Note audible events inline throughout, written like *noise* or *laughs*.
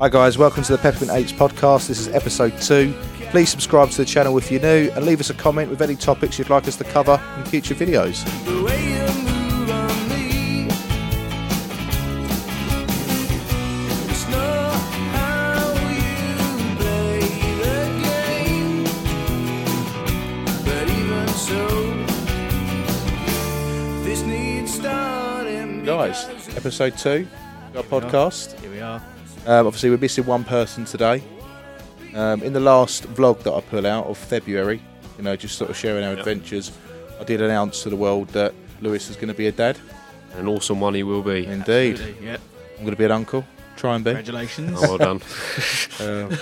Hi guys, welcome to the Peppermint Apes podcast. This is episode two. Please subscribe to the channel if you're new and leave us a comment with any topics you'd like us to cover in future videos. The way you move on me. It's not how you play the game, but even so, this needs starting. Guys, episode two, our podcast. Here we are. Um, obviously, we're missing one person today. Um, in the last vlog that I put out of February, you know, just sort of sharing our adventures, I did announce to the world that Lewis is going to be a dad. An awesome one he will be. Indeed. Absolutely, Yep. I'm going to be an uncle. Try and be. Congratulations. Oh, well done. *laughs* Um,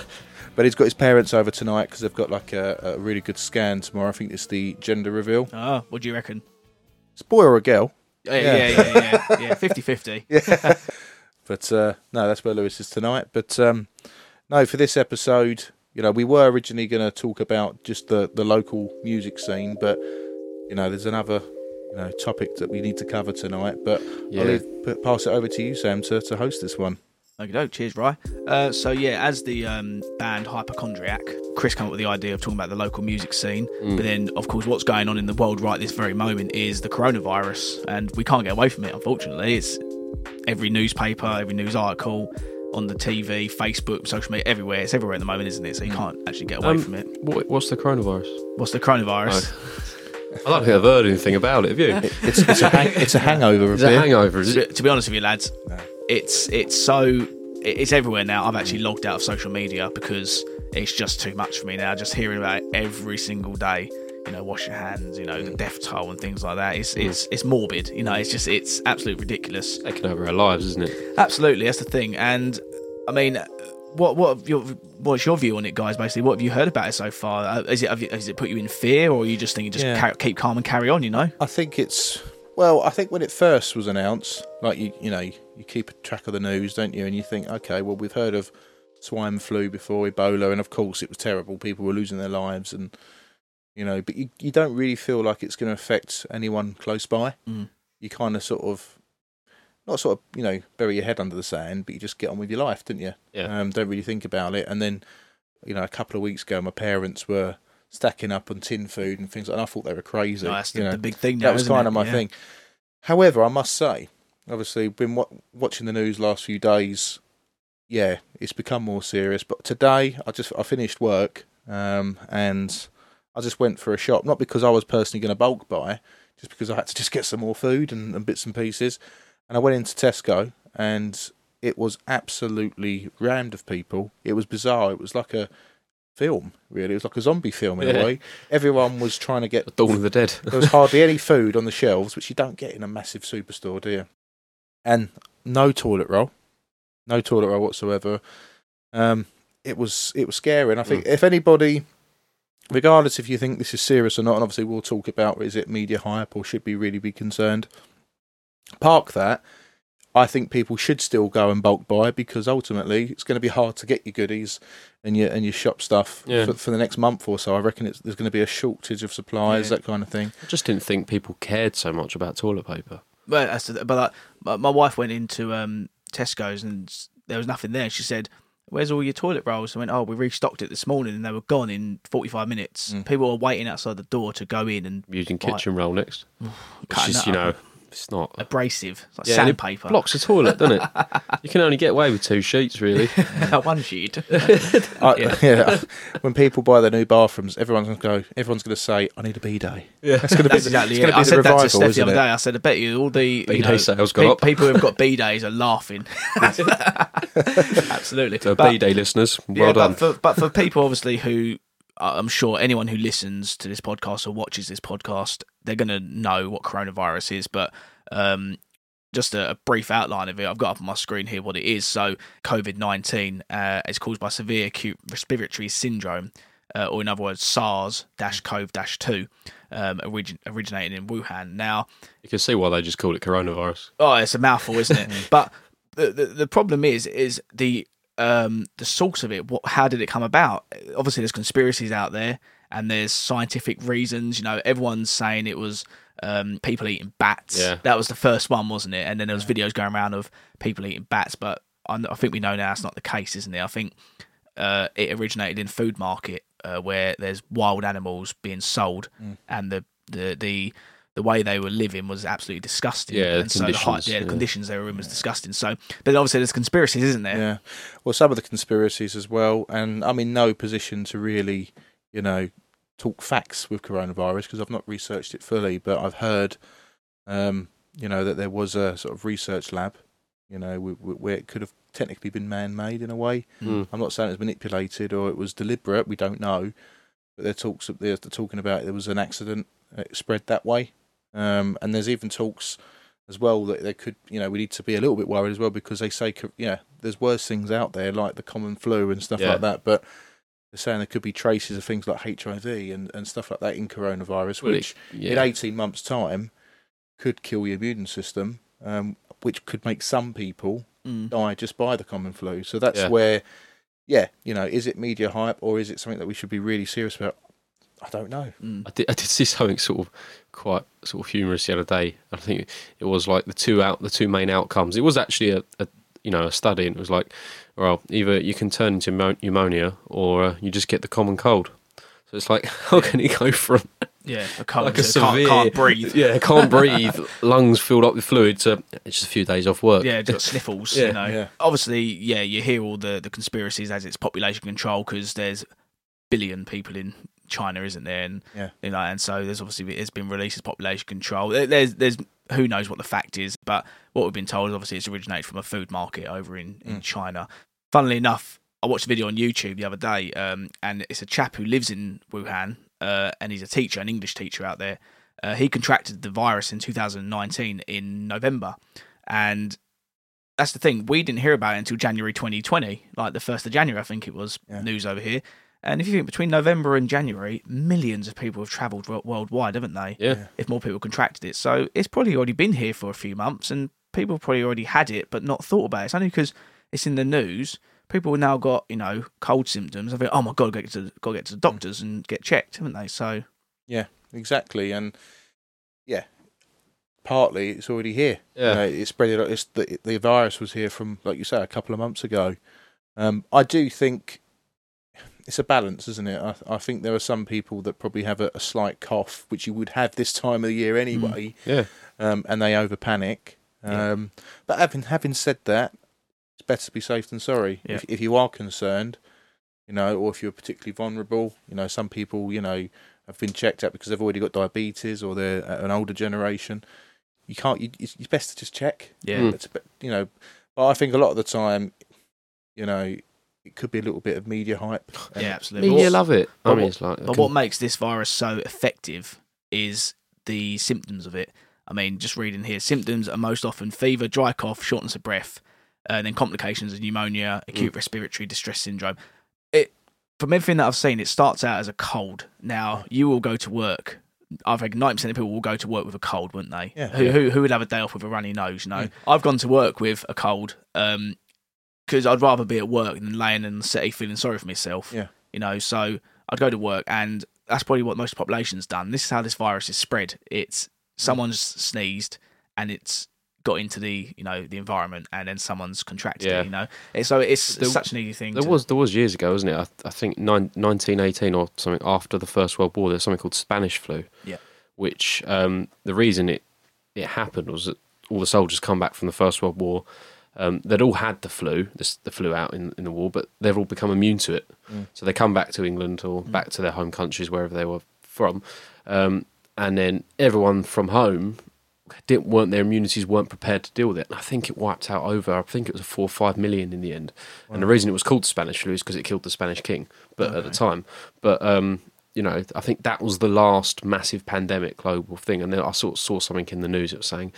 but he's got his parents over tonight because they've got like a, a really good scan tomorrow. I think it's the gender reveal. Oh, what do you reckon? It's a boy or a girl. Yeah, yeah, yeah, yeah. yeah. *laughs* 50-50. But uh, no, that's where Lewis is tonight. But um, no, for this episode, you know, we were originally going to talk about just the, the local music scene, but you know, there's another you know topic that we need to cover tonight. But Yeah. I'll leave, p- pass it over to you, Sam, to, to host this one. Okay, cheers, Rye. Uh, so yeah, as the um, band Hypochondriac, Chris came up with the idea of talking about the local music scene. Mm. But then, of course, what's going on in the world right this very moment is the coronavirus, and we can't get away from it. Unfortunately, it's every newspaper, every news article, on the TV, Facebook, social media, everywhere. It's everywhere at the moment, isn't it? So you can't actually get away Um, from it. What, what's the coronavirus? What's the coronavirus? I don't think I've heard anything about it. Have you? *laughs* It's, it's, a, hang, it's a hangover of Is it a hangover? Is to, it? be, to be honest with you, lads, No. it's it's so it's everywhere now. I've actually logged out of social media because it's just too much for me now. Just hearing about it every single day. You know, wash your hands. You know, the death toll and things like that. It's it's it's morbid. You know, it's just it's absolutely ridiculous. Taking over our lives, isn't it? Absolutely, that's the thing. And I mean, what what have your what's your view on it, guys? Basically, what have you heard about it so far? Uh, Is it have you, has it put you in fear, or are you just thinking just Yeah. ca- keep calm and carry on? You know. I think it's well. I think when it first was announced, like you, you know, you keep a track of the news, don't you? And you think, okay, well, we've heard of swine flu before, Ebola, and of course it was terrible. People were losing their lives, and you know, but you, you don't really feel like it's going to affect anyone close by. Mm. You kind of sort of, not sort of, you know, bury your head under the sand, but you just get on with your life, don't you? Yeah. Um, don't really think about it, and then, you know, a couple of weeks ago, my parents were stacking up on tin food and things, like, and I thought they were crazy. No, that's the, you know the big thing now. that was kind it? of my Yeah. thing. However, I must say, obviously, been wa- watching the news last few days. Yeah, it's become more serious. But today, I just I finished work, um, and I just went for a shop. Not because I was personally going to bulk buy, just because I had to *laughs* just get some more food and, and bits and pieces. And I went into Tesco, and it was absolutely rammed of people. It was bizarre. It was like a film, really. It was like a zombie film in Yeah. a way. Everyone was trying to get the Dawn of the Dead. there was hardly any *laughs* food on the shelves, which you don't get in a massive superstore, do you? And no toilet roll, no toilet roll whatsoever. Um, it was it was scary, and I think if anybody, regardless if you think this is serious or not, and obviously we'll talk about is it media hype or should we really be concerned, park that. I think people should still go and bulk buy because ultimately it's going to be hard to get your goodies and your and your shop stuff Yeah. for, for the next month or so. I reckon it's, there's going to be a shortage of supplies, Yeah. that kind of thing. I just didn't think people cared so much about toilet paper. Well, that's the, but my, my wife went into um, Tesco's and there was nothing there. She said, "Where's all your toilet rolls?" I went, "Oh, we restocked it this morning, and they were gone in forty-five minutes. Mm. People were waiting outside the door to go in and Using kitchen roll next. *sighs* Which is, you know, it's not. abrasive, it's like Yeah, and it sandpaper. Blocks the toilet, doesn't it? you can only get away with two sheets, really. *laughs* one sheet. I, *laughs* Yeah. *laughs* yeah. when people buy their new bathrooms, everyone's going to go. Everyone's going to say, "I need a b day." Yeah. That's going to be That's the, exactly it. I be the said that to Steph the other day. I said, "I bet you all the you know, sales pe- up. people who've got b days are laughing." Absolutely. So, But- B day listeners, well yeah, done. But for, but for people, obviously, who I'm sure anyone who listens to this podcast or watches this podcast, they're going to know what coronavirus is. But um, just a, a brief outline of it, I've got up on my screen here what it is. So, COVID 19 uh, is caused by severe acute respiratory syndrome, uh, or in other words, SARS CoV 2, um, origin- originated in Wuhan. Now, you can see why they just called it coronavirus. Oh, it's a mouthful, isn't it? *laughs* but the, the the problem is is the um the source of it. What? How did it come about? Obviously, there's conspiracies out there, and there's scientific reasons. You know, everyone's saying it was um people eating bats. Yeah. That was the first one, wasn't it? And then there was videos going around of people eating bats, but I, I think we know now it's not the case, isn't it? I think uh, it originated in food market uh, where there's wild animals being sold, Mm. and the, the the the way they were living was absolutely disgusting. Yeah, the and so the, high, conditions, yeah, the yeah. conditions they were in was disgusting. So, but obviously there's conspiracies, isn't there? Yeah. Well, some of the conspiracies as well, and I'm in no position to really, you know, talk facts with coronavirus because I've not researched it fully, but I've heard, um, you know, that there was a sort of research lab, you know, wh- wh- where it could have technically been man-made in a way. Mm. I'm not saying it was manipulated or it was deliberate. We don't know, but there talks they're talking about there was an accident. It spread that way, um, and there's even talks as well that they could, you know, we need to be a little bit worried as well because they say, yeah, there's worse things out there like the common flu and stuff Yeah. like that, but. They're saying there could be traces of things like HIV and, and stuff like that in coronavirus, Well, it- which in 18 months' time could kill your immune system, um, which could make some people Mm. die just by the common flu. So that's Yeah. where, yeah, you know, is it media hype or is it something that we should be really serious about? I don't know. Mm. I did, I did see something sort of quite sort of humorous the other day. I think it was like the two out the two main outcomes. It was actually a, a you know a study, and it was like, well, either you can turn into pneumonia or uh, you just get the common cold. So it's like, *laughs* how can you go from Yeah, a *laughs* cold, like a so can't, severe can't breathe. *laughs* Yeah, can't breathe, lungs filled up with fluid. To it's just a few days off work. Yeah, just got sniffles. Yeah. you know, Yeah. obviously, yeah, you hear all the the conspiracies as it's population control because there's billion people in China, isn't there? And Yeah. you know, and so there's obviously it's been released as population control. There's there's who knows what the fact is, but what we've been told is obviously it's originated from a food market over in in Mm. China. Funnily enough, I watched a video on YouTube the other day, um, and it's a chap who lives in Wuhan, uh, and he's a teacher, an English teacher out there. Uh, he contracted the virus in 2019 in November, and that's the thing. We didn't hear about it until January 2020, like the first of January, I think it was Yeah. news over here. And if you think between November and January, millions of people have travelled worldwide, haven't they? Yeah. If more people contracted it, so it's probably already been here for a few months, and people probably already had it, but not thought about it. It's only because it's in the news. People have now got you know cold symptoms. I think, oh my god, get to got to get to the doctors and get checked, haven't they? So Yeah, Exactly. And yeah, partly it's already here. Yeah. You know, it's spread. It's the the virus was here from, like you say, a couple of months ago. Um, I do think it's a balance, isn't it? I, I think there are some people that probably have a, a slight cough, which you would have this time of the year anyway, Yeah. um, and they over panic. Yeah. Um, But having having said that, it's better to be safe than sorry. Yeah. If, if you are concerned, you know, or if you're particularly vulnerable, you know, some people, you know, have been checked out because they've already got diabetes or they're an older generation. You can't. You, it's best to just check. yeah, Mm. Bit- you know, but I think a lot of the time, you know, it could be a little bit of media hype. *sighs* and- yeah, absolutely. Media what- love it. I mean, what- it's like But what makes this virus so effective is the symptoms of it. I mean, just reading here, symptoms are most often fever, dry cough, shortness of breath, uh, and then complications of pneumonia, acute respiratory distress syndrome. It, from everything that I've seen, it starts out as a cold. Now, you will go to work. I think ninety percent of people will go to work with a cold, wouldn't they? Yeah. Who, who who would have a day off with a runny nose? You know, I've gone to work with a cold. Um, because I'd rather be at work than laying in the city feeling sorry for myself. Yeah. You know, so I'd go to work, and that's probably what most population's done. This is how this virus is spread. It's someone's sneezed, and it's got into the you know the environment, and then someone's contracted Yeah. it. You know, so it's There- such an easy thing. There to- was there was years ago, wasn't it? I, I think nine, 1918 or something after the First World War. There's something called Spanish flu. Yeah. Which um, the reason it it happened was that all the soldiers come back from the First World War. Um, they'd all had the flu, this, the flu out in, in the war, but they've all become immune to it. Mm. So they come back to England or back to their home countries, wherever they were from, um, and then everyone from home didn't weren't their immunities weren't prepared to deal with it. And I think it wiped out over. I think it was a four or five million in the end. And the reason it was called Spanish flu is because it killed the Spanish king. But at the time, but um, you know, I think that was the last massive pandemic global thing. And then I sort of saw something in the news that was saying.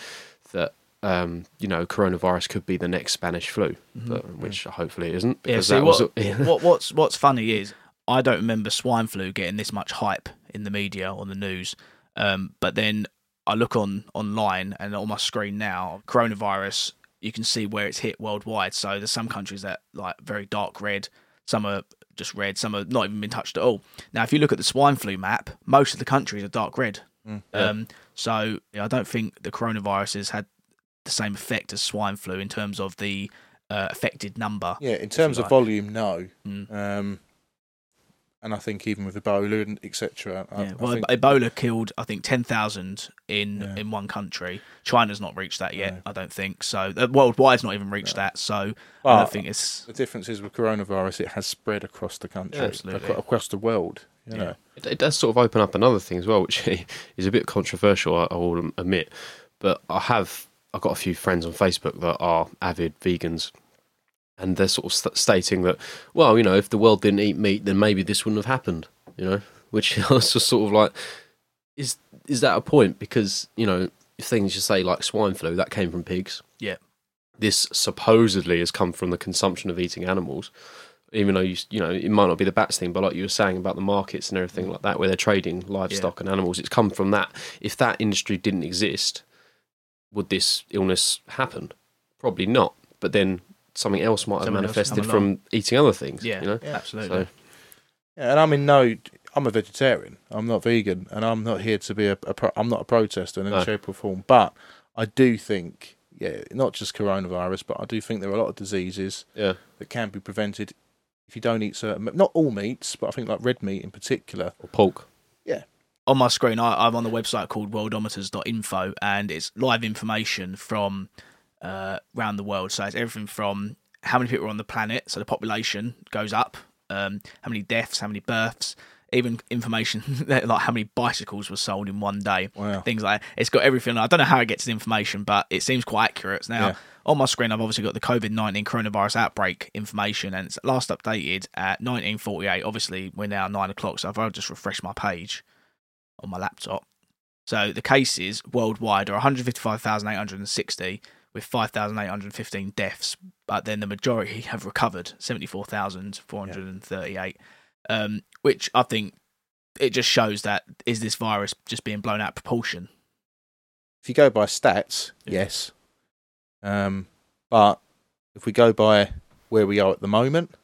Um, you know, coronavirus could be the next Spanish flu, but, which hopefully it isn't. Mm-hmm. Yeah, see, that what, was *laughs* *laughs* what what's what's funny is I don't remember swine flu getting this much hype in the media on the news. Um, but then I look on online and on my screen now, coronavirus, you can see where it's hit worldwide. So there's some countries that like very dark red, some are just red, some are not even been touched at all. Now, if you look at the swine flu map, most of the countries are dark red. Mm. Um, so yeah, I don't think the coronavirus has had the same effect as swine flu in terms of the uh, affected number. Yeah, in terms of like. volume, no. Mm. Um, and I think even with Ebola and etc. I, Yeah, I well, think, Ebola killed I think ten thousand in Yeah. in one country. China's not reached that yet, No. I don't think. So uh, worldwide's not even reached No. that. So I don't think it's the difference is with coronavirus, it has spread across the country, Yeah, absolutely. across the world. You Yeah. know, It, it does sort of open up another thing as well, which *laughs* is a bit controversial, I, I will admit. But I have I've got a few friends on Facebook that are avid vegans, and they're sort of st- stating that, well, you know, if the world didn't eat meat, then maybe this wouldn't have happened. You know, which *laughs* I was just sort of like, is is that a point? Because you know, things you say like swine flu that came from pigs. Yeah. This supposedly has come from the consumption of eating animals even though you you know it might not be the bats thing, but like you were saying about the markets and everything like that, where they're trading livestock and animals, it's come from that. If that industry didn't exist, would this illness happen? Probably not. But then something else might have Something else come manifested along. from eating other things. yeah, you know. absolutely. So yeah, and I'm in no. I'm a vegetarian. I'm not vegan, and I'm not here to be a. a pro, I'm not a protester in any No. shape or form. But I do think, yeah, not just coronavirus, but I do think there are a lot of diseases yeah, that can be prevented if you don't eat certain. Not all meats, but I think like red meat in particular. or pork. On my screen, I, I'm on the website called worldometers.info, and it's live information from uh, around the world. So it's everything from how many people are on the planet, so the population goes up, um, how many deaths, how many births, even information *laughs* like how many bicycles were sold in one day, Wow. things like that. It's got everything. I don't know how it gets the information, but it seems quite accurate. Now, Yeah. on my screen, I've obviously got the COVID 19 coronavirus outbreak information, and it's last updated at 1948. Obviously, we're now nine o'clock, so if I just refresh my page on my laptop. So the cases worldwide are 155,860 with 5,815 deaths, but then the majority have recovered, 74,438, um, which I think it just shows that is this virus just being blown out of proportion? If you go by stats, Yeah. yes. Um, but if we go by where we are at the moment,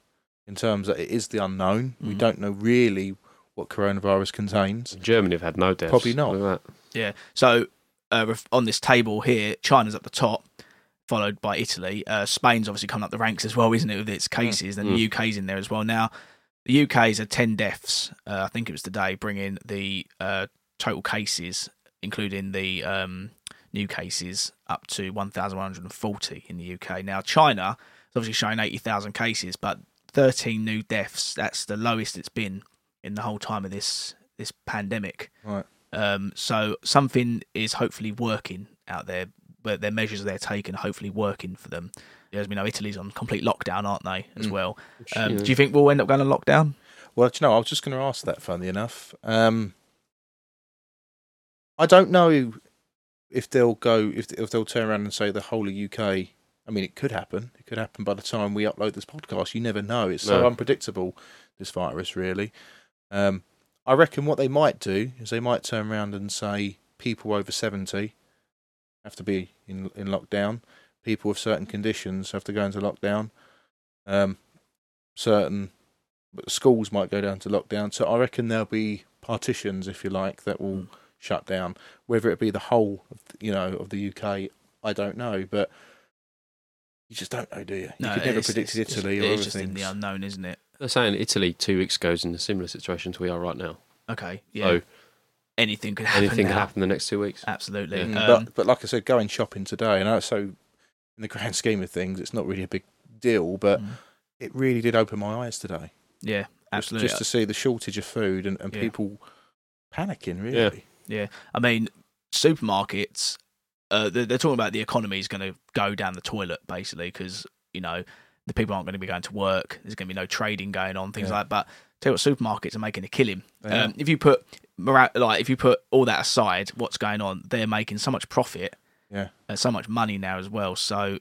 in terms that it is the unknown, we Mhm. don't know really what coronavirus contains. Germany have had no deaths. Probably not. Look at that. Yeah. So uh, on this table here, China's at the top, followed by Italy. Uh, Spain's obviously coming up the ranks as well, isn't it, with its cases? And Mm. the UK's in there as well. Now, the UK's had 10 deaths, uh, I think it was today, bringing the uh, total cases, including the um, new cases, up to 1,140 in the UK. Now, China is obviously showing 80,000 cases, but 13 new deaths. That's the lowest it's been in the whole time of this this pandemic. Right. Um, so something is hopefully working out there, but their measures they're taking are hopefully working for them. As we know, Italy's on complete lockdown, aren't they? As Mm. well. Um, Do you think we'll end up going on lockdown? Well, do you know, I was just going to ask that. Funny enough, um, I don't know if they'll go if if they'll turn around and say the whole of UK. I mean, it could happen. It could happen by the time we upload this podcast. You never know. It's so No. unpredictable. This virus, really. Um, I reckon what they might do is they might turn around and say people over seventy have to be in in lockdown. People with certain conditions have to go into lockdown. Um, certain but schools might go down to lockdown. So I reckon there'll be partitions, if you like, that will Mm. shut down. Whether it be the whole, of, you know, of the UK, I don't know. But you just don't know, do you? You could never it's- predict it's- Italy or It's other just in the unknown, isn't it? They're saying Italy two weeks ago is in a similar situation to we are right now. Okay, yeah. So anything could happen. anything now. can happen in the next two weeks. Absolutely. Mm, Um, but but like I said, going shopping today, and I so in the grand scheme of things, it's not really a big deal. But mm, it really did open my eyes today. yeah, Just- absolutely. Just, to see the shortage of food and, and Yeah. people panicking, really. Yeah, I mean, supermarkets, uh, they're, they're talking about the economy is going to go down the toilet basically because you know the people aren't going to be going to work. There's going to be no trading going on, things Yeah. like. that. But tell you what, supermarkets are making a killing. They Um, if you put like if you put all that aside, what's going on? They're making so much profit, Yeah. and so much money now as well. So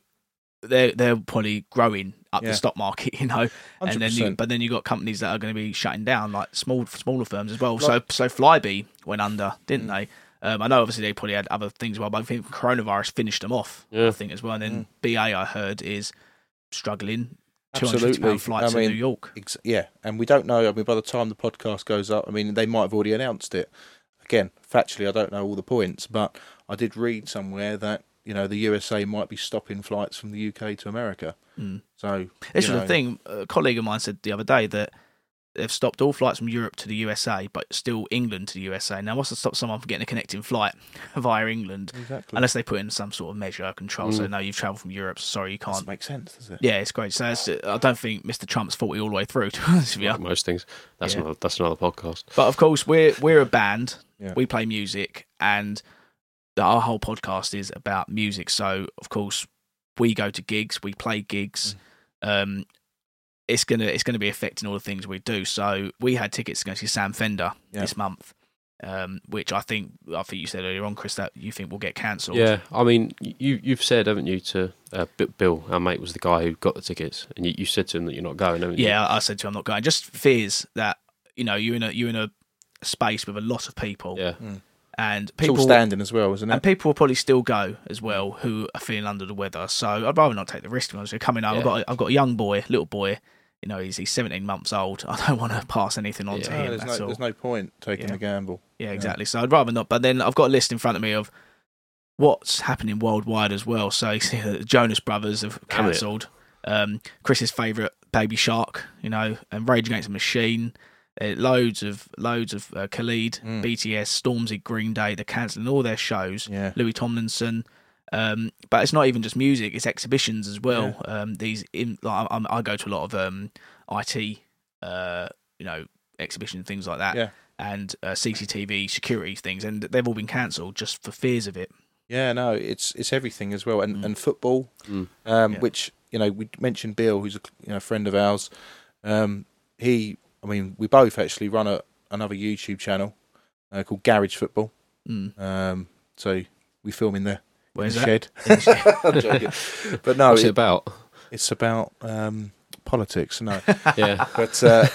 they're they're probably growing up Yeah. the stock market, *laughs* you know. Hundred And then you, but then you got companies that are going to be shutting down, like small smaller firms as well. Like- so so Flybe went under, didn't Mm. they? Um, I know obviously they probably had other things as well, but I think coronavirus finished them off. Yeah. I think as well. And then BA I heard is struggling. Two hundred pound flights I mean, to New York. Ex- yeah, and we don't know. I mean, by the time the podcast goes up, I mean, they might have already announced it. Again, factually, I don't know all the points, but I did read somewhere that you know the USA might be stopping flights from the UK to America. Mm. So This was know, the thing. A colleague of mine said the other day that they've stopped all flights from Europe to the USA, but still England to the USA. Now, what's to stop someone from getting a connecting flight *laughs* via England, Exactly. unless they put in some sort of measure of control? So, Mm. no, you've travelled from Europe. So sorry, you can't. doesn't make sense, does it? Yeah, it's great. So that's, I don't think Mr. Trump's faulty all the way through. *laughs* To be honest with you. Like most things. That's Yeah. another that's another podcast. But of course, we're we're a band. Yeah. We play music, and our whole podcast is about music. So of course, we go to gigs, we play gigs. Mm. Um, it's gonna it's gonna be affecting all the things we do. So we had tickets to go see Sam Fender Yeah. this month, um, which I think I think you said earlier on, Chris, that you think will get cancelled. Yeah, I mean, you you've said, haven't you, to uh, Bill, our mate, was the guy who got the tickets, and you, you said to him that you're not going, haven't you? Yeah, I said to him, I'm not going. Just fears that you know you're in a you're in a space with a lot of people, yeah, and It's all people standing as well, isn't it? And people will probably still go as well who are feeling under the weather. So I'd rather not take the risk. When I was coming home, I've got I've got a young boy, little boy. You know, he's he's 17 months old. *laughs* I don't want to pass anything on to him. No, there's, that's no, all. there's no point taking Yeah. the gamble. Yeah, exactly. So I'd rather not. But then I've got a list in front of me of what's happening worldwide as well. So *laughs* you see the Jonas Brothers have cancelled. Um, Chris's favourite Baby Shark, you know, and Rage Against the Machine. Uh, loads of loads of uh, Khalid, Mm. BTS, Stormzy, Green Day. They're cancelling all their shows. Yeah. Louis Tomlinson. Um, but it's not even just music; it's exhibitions as well. Um, these in like, I, I go to a lot of um, IT, uh, you know, exhibitions things like that, Yeah. and uh, CCTV security things, and they've all been cancelled just for fears of it. Yeah, no, it's it's everything as well, and Mm. and football, Mm. um, Yeah. which you know we mentioned Bill, who's a you know friend of ours. Um, he, I mean, we both actually run a another YouTube channel uh, called Garage Football. Mm. Um, so we film in the, in Where's the that? shed. *laughs* *laughs* I'm joking. but no, What's it it, about? it's about um, politics. No, *laughs* Yeah, but uh,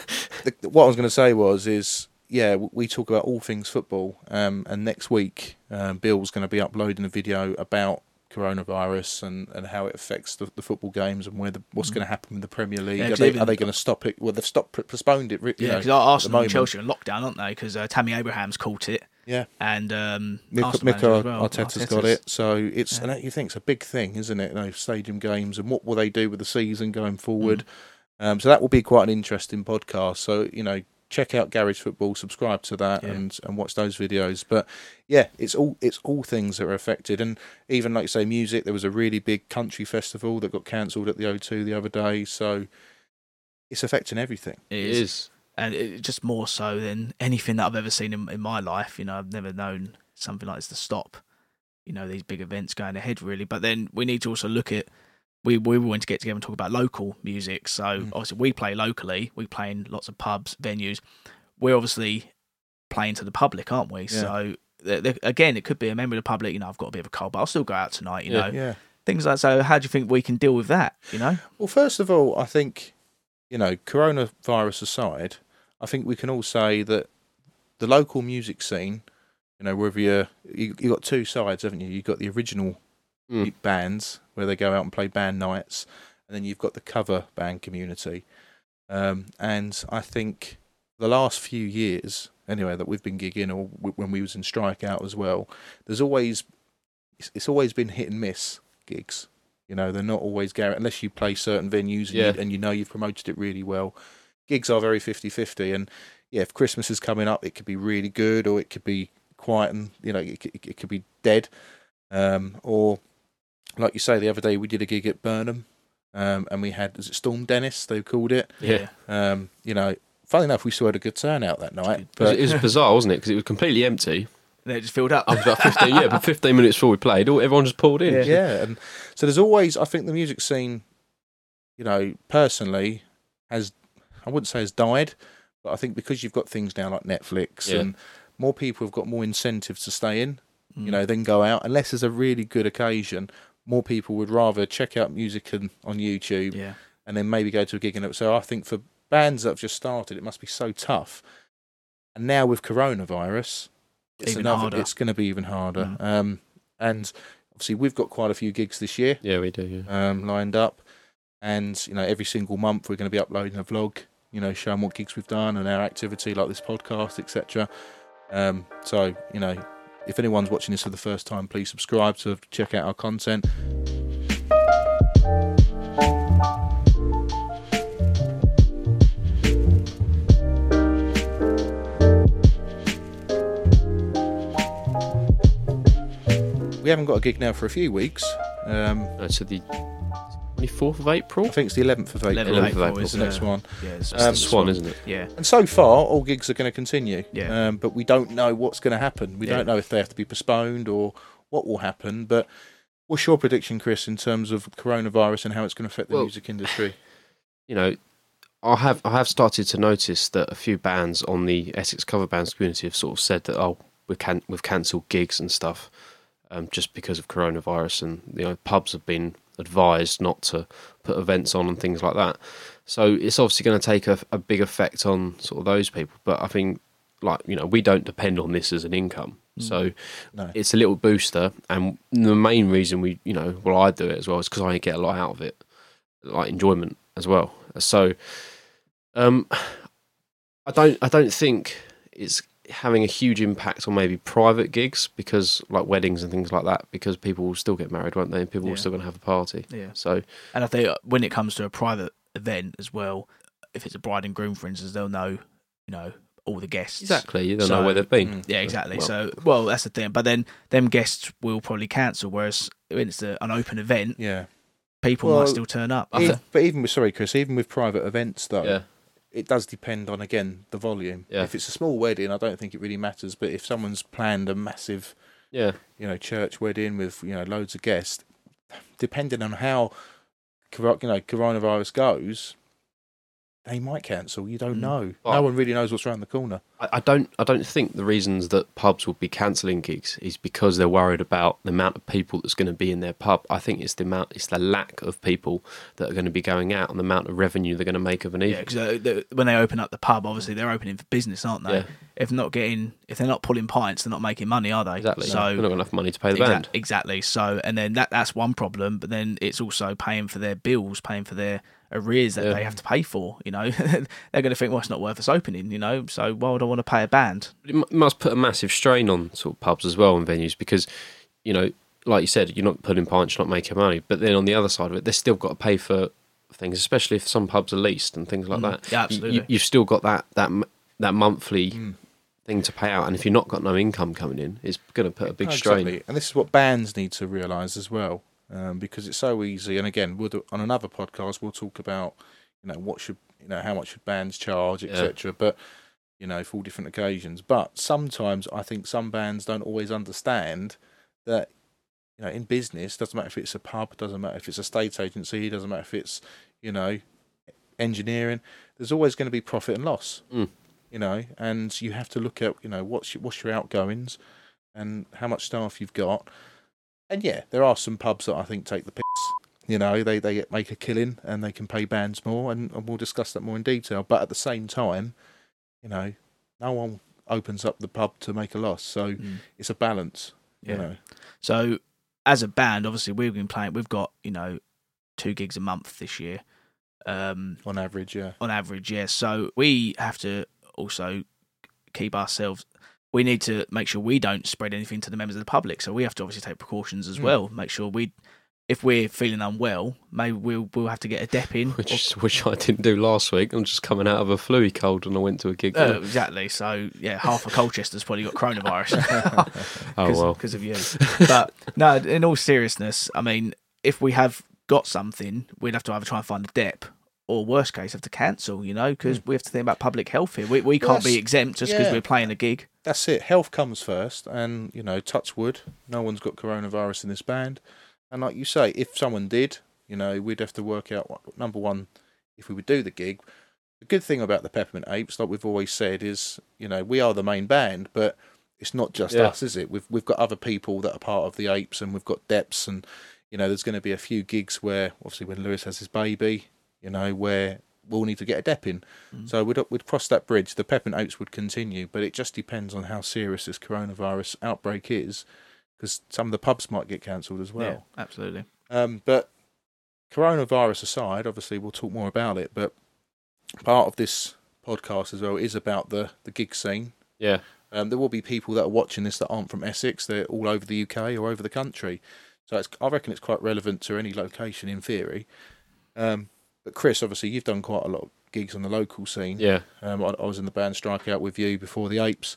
the, what I was going to say was is yeah, we talk about all things football, um, and next week um, Bill's going to be uploading a video about coronavirus and, and how it affects the, the football games and where the, what's going to happen with the Premier League. Mm. Yeah, are, 'cause they, even- are they going to stop it? Well, they've stopped postponed it. You Yeah, because Arsenal moment. and Chelsea are in lockdown, aren't they? Because uh, Tammy Abraham's caught it, yeah. and um, Mik- Arsenal manager Mikel as Arteta's got it, so it's and you think it's a big thing, isn't it? You know, stadium games and what will they do with the season going forward? Mm. Um, so that will be quite an interesting podcast. So you know, check out Garage Football, subscribe to that, Yeah. and and watch those videos. But yeah, it's all it's all things that are affected, and even like you say, music. There was a really big country festival that got cancelled at the O2 the other day, so it's affecting everything. It it is. And it, just more so than anything that I've ever seen in, in my life. You know, I've never known something like this to stop. You know, these big events going ahead, really. But then we need to also look at. We we want to get together and talk about local music. So Mm. obviously we play locally. We play in lots of pubs, venues. We're obviously playing to the public, aren't we? Yeah. So th- th- again, it could be a member of the public. You know, I've got a bit of a cold, but I'll still go out tonight. You Yeah. know, Yeah. things like so. How do you think we can deal with that? You know, Well, first of all, I think, you know, coronavirus aside, I think we can all say that the local music scene, you know, whether you're, you you got two sides, haven't you? You've got the original Mm. bands where they go out and play band nights, and then you've got the cover band community. Um, and I think the last few years, anyway, that we've been gigging, or w- when we was in Strikeout as well, there's always it's, it's always been hit and miss gigs. You know, they're not always guaranteed unless you play certain venues and, Yeah. you, and you know you've promoted it really well. Gigs are very 50-50 and yeah, if Christmas is coming up, it could be really good or it could be quiet and you know it, could- it could be dead. Um, or like you say, the other day we did a gig at Burnham, um, and we had is it Storm Dennis they called it. Yeah. Um, you know, funny enough, we still had a good turnout that night. It was, But it was bizarre, wasn't it? Because it was completely empty. And it just filled up. I was about 15, yeah, but 15 minutes before we played, all, everyone just pulled in. Yeah. yeah, and so there's always I think the music scene, you know, personally has I wouldn't say has died, but I think because you've got things now like Netflix Yeah. and more people have got more incentives to stay in, Mm. you know, than go out unless there's a really good occasion. More people would rather check out music on, on YouTube yeah. and then maybe go to a gig. And so I think for bands that have just started, it must be so tough. And now with coronavirus, it's Even another, harder. It's going to be even harder. Mm. Um, and obviously, we've got quite a few gigs this year Yeah, we do, yeah. um, lined up, and you know, every single month we're going to be uploading a vlog. You know, showing what gigs we've done and our activity, like this podcast, etc. Um, so you know, if anyone's watching this for the first time, please subscribe to check out our content. We haven't got a gig now for a few weeks. Um, No, so the 24th of April? I think it's the 11th of April. 11th of April April, is the next one. Yeah, it's Um, the Swan, isn't it? yeah. And so far, all gigs are going to continue. Yeah. Um, but we don't know what's going to happen. We Yeah. don't know if they have to be postponed or what will happen. But what's your prediction, Chris, in terms of coronavirus and how it's going to affect the Well- music industry? *sighs* you know, I have I have started to notice that a few bands on the Essex cover bands community have sort of said that oh we can we've cancelled gigs and stuff um, just because of coronavirus and you know pubs have been advised not to put events on and things like that. So it's obviously going to take a, a big effect on sort of those people. But I think like you know we don't depend on this as an income. So No. it's a little booster, and the main reason we, you know, well, I do it as well is because I get a lot out of it, like enjoyment as well. So, um, I don't, I don't think it's having a huge impact on maybe private gigs because, like weddings and things like that, because people will still get married, won't they? And people Yeah. will still going to have a party. Yeah. So, And I think uh, when it comes to a private event as well, if it's a bride and groom, for instance, they'll know, you know, all the guests. exactly, you don't So- know where they've been. Mm. Yeah, exactly. Well- so, well, that's the thing. But then, them guests will probably cancel. Whereas when it's a, an open event, Yeah. people Well, might still turn up. I *laughs* but even with, sorry, Chris, even with private events, though, Yeah, it does depend on, again, the volume. Yeah. If it's a small wedding, I don't think it really matters. But if someone's planned a massive, yeah, you know, church wedding with, you know, loads of guests, depending on how, you know, coronavirus goes, they might cancel. You don't Mm. know. Well- no one really knows what's around the corner. I, I don't, I don't think the reasons that pubs will be cancelling gigs is because they're worried about the amount of people that's going to be in their pub. I think it's the amount, it's the lack of people that are going to be going out and the amount of revenue they're going to make of an yeah, evening. because uh, when they open up the pub, obviously they're opening for business, aren't they? Yeah. If not getting, if they're not pulling pints, they're not making money, are they? Exactly. So they're not got enough money to pay the Exac- band. Exactly. So, and then that that's one problem. But then it's also paying for their bills, paying for their arrears that Yeah. they have to pay for. You know, *laughs* they're going to think, well, it's not worth us opening. You know, so why would I want to pay a band? It must put a massive strain on sort of pubs as well and venues because, you know, like you said, you're not putting pints, you're not making money. But then on the other side of it, they've still got to pay for things, especially if some pubs are leased and things like Mm, that. yeah, You- absolutely. You, you've still got that that that monthly Mm. thing to pay out, and if you've not got no income coming in, it's going to put a big No, strain. exactly. And this is what bands need to realise as well, um, because it's so easy. And again, we'll do, on another podcast, we'll talk about you know what should you know how much should bands charge, Yeah. etc. But you know for all different occasions. But sometimes I think some bands don't always understand that you know in business doesn't matter if it's a pub, doesn't matter if it's a state agency, doesn't matter if it's you know engineering. There's always going to be profit and loss. Mm. You know, and you have to look at you know what's your, what's your outgoings and how much staff you've got. And yeah, there are some pubs that I think take the piss. You know, they they make a killing and they can pay bands more, and, and we'll discuss that more in detail. But at the same time, you know, no one opens up the pub to make a loss, so it's a balance. Yeah. You know, So, as a band, obviously we've been playing. We've got you know two gigs a month this year, um, on average, yeah. on average. Yeah. So we have to also keep ourselves. We need to make sure we don't spread anything to the members of the public. So we have to obviously take precautions as Mm. well. Make sure we, if we're feeling unwell, maybe we'll we'll have to get a dep in. *laughs* Which which I didn't do last week. I'm just coming out of a fluey cold and I went to a gig. Uh, exactly. So yeah, half of Colchester's probably got coronavirus. *laughs* *laughs* oh well. because of you. But no, in all seriousness, I mean, if we have got something, we'd have to either try and find a dep, or worst case, have to cancel. You know, because hmm. we have to think about public health here. We we. Well, can't be exempt just because yeah. we're playing a gig. That's it. Health comes first, and you know, touch wood, no one's got coronavirus in this band. And like you say, if someone did, you know, we'd have to work out what number one, if we would do the gig. The good thing about the Peppermint Apes, like we've always said, is you know we are the main band, but it's not just Yeah. us, is it? We've we've got other people that are part of the Apes, and we've got Deps, and you know, there's going to be a few gigs where, obviously, when Lewis has his baby, you know, where we'll need to get a dep in. So we'd we'd cross that bridge. The Peppermint Apes would continue, but it just depends on how serious this coronavirus outbreak is, because some of the pubs might get cancelled as well. yeah, absolutely. Um, but coronavirus aside, obviously we'll talk more about it. But part of this podcast as well is about the the gig scene. Yeah. Um, there will be people that are watching this that aren't from Essex. They're all over the UK or over the country. So it's, I reckon it's quite relevant to any location in theory. Um, but Chris, obviously, you've done quite a lot of gigs on the local scene. Yeah, Um, I, I was in the band Strikeout with you before the Apes,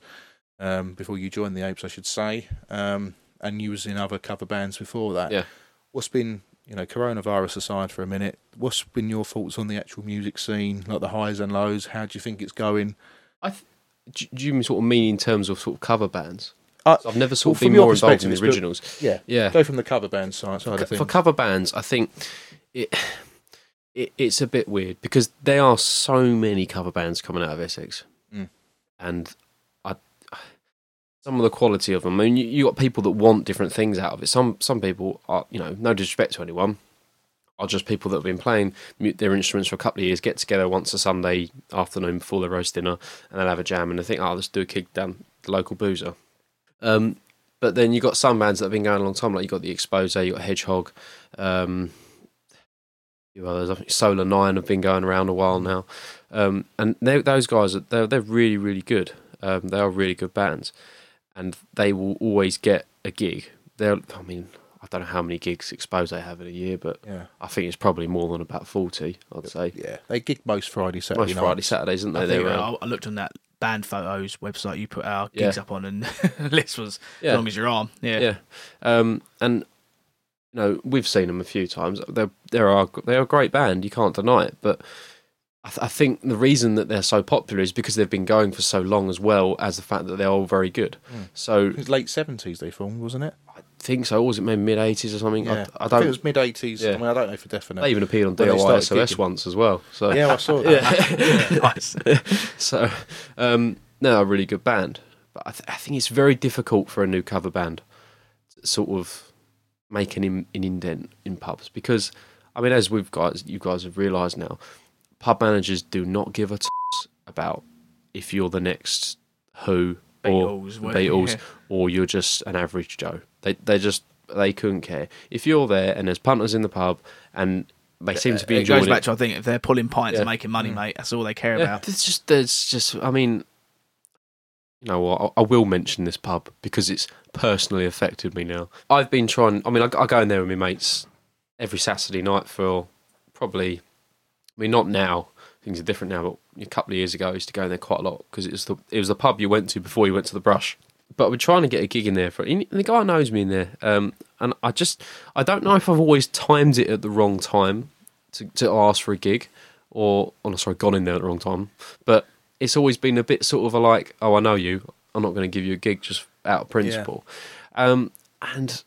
um, before you joined the Apes, I should say. Um, and you was in other cover bands before that. Yeah. What's been, you know, coronavirus aside for a minute, what's been your thoughts on the actual music scene, like the highs and lows? How do you think it's going? I. Th- do, you sort of mean in terms of sort of cover bands? Uh, I've never sort of well, from been more involved in the originals. Yeah. Yeah, Go from the cover band side, side of things. for cover bands, I think it, it it's a bit weird because there are so many cover bands coming out of Essex, Mm. and I some of the quality of them. I mean, you, you got people that want different things out of it. Some some people are, you know, no disrespect to anyone, are just people that have been playing their instruments for a couple of years, get together once a Sunday afternoon before their roast dinner, and they'll have a jam, and they think, oh, let's do a kick down the local boozer. Um, but then you've got some bands that have been going a long time, like you've got the Expose, you've got Hedgehog, um, few others. I think Solar Nine have been going around a while now, um, and they, those guys are they're, they're really really good. Um, they are really good bands, and they will always get a gig. They're, I mean, I don't know how many gigs Expose they have in a year, but yeah. I think it's probably more than about forty. I'd say Yeah. They gig most Friday, Saturday most nights. Friday Saturdays, isn't I, they? think, They're uh. I I looked on that band photos website you put our Yeah. gigs up on, and *laughs* the list was Yeah. as long as your arm. Yeah, yeah. Um, and you know we've seen them a few times. They're they're a, they're a great band. You can't deny it. But I, th- I think the reason that they're so popular is because they've been going for so long, as well as the fact that they're all very good. Mm. So It was late 70s they formed, wasn't it? I think so. Or was it maybe mid eighties or something? Yeah. I, I think it was mid 80s. Yeah. I mean, I don't know for definite. They even appeared on When DIY SOS gigging. once as well. So Yeah, I saw that. *laughs* *laughs* nice. *laughs* so um, no, a really good band. But I, th- I think it's very difficult for a new cover band to sort of make an, in- an indent in pubs because I mean, as we've guys, you guys have realised now, pub managers do not give a toss about if you're the next Who or Beatles, yeah. or you're just an average Joe. They they just they couldn't care if you're there and there's punters in the pub and they seem to be it enjoying goes it. back to I think if they're pulling pints Yeah. and making money, mm. mate, that's all they care Yeah, about. there's just there's just I mean, you know what? I, I will mention this pub because it's personally affected me now. I've been trying. I mean, I, I go in there with my mates every Saturday night for probably. I mean, not now. Things are different now, but a couple of years ago, I used to go in there quite a lot because it was the it was the pub you went to before you went to the brush. But we're trying to get a gig in there for and the guy knows me in there, um, and I just I don't know if I've always timed it at the wrong time to, to ask for a gig, or oh, no, sorry, gone in there at the wrong time. But it's always been a bit sort of a like, oh, I know you, I'm not going to give you a gig just out of principle. Um, and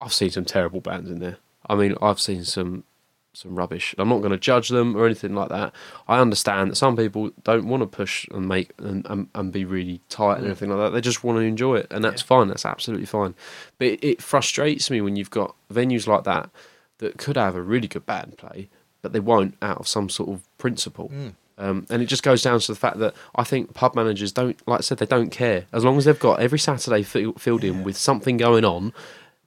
I've seen some terrible bands in there. I mean, I've seen some some rubbish. I'm not going to judge them or anything like that. I understand that some people don't want to push and make and, and, and be really tight and Mm. everything like that. They just want to enjoy it, and that's fine. That's absolutely fine. But it, it frustrates me when you've got venues like that that could have a really good band play, but they won't out of some sort of principle. Mm. Um, and it just goes down to the fact that I think pub managers don't, like I said, they don't care. As long as they've got every Saturday fill, filled in with something going on,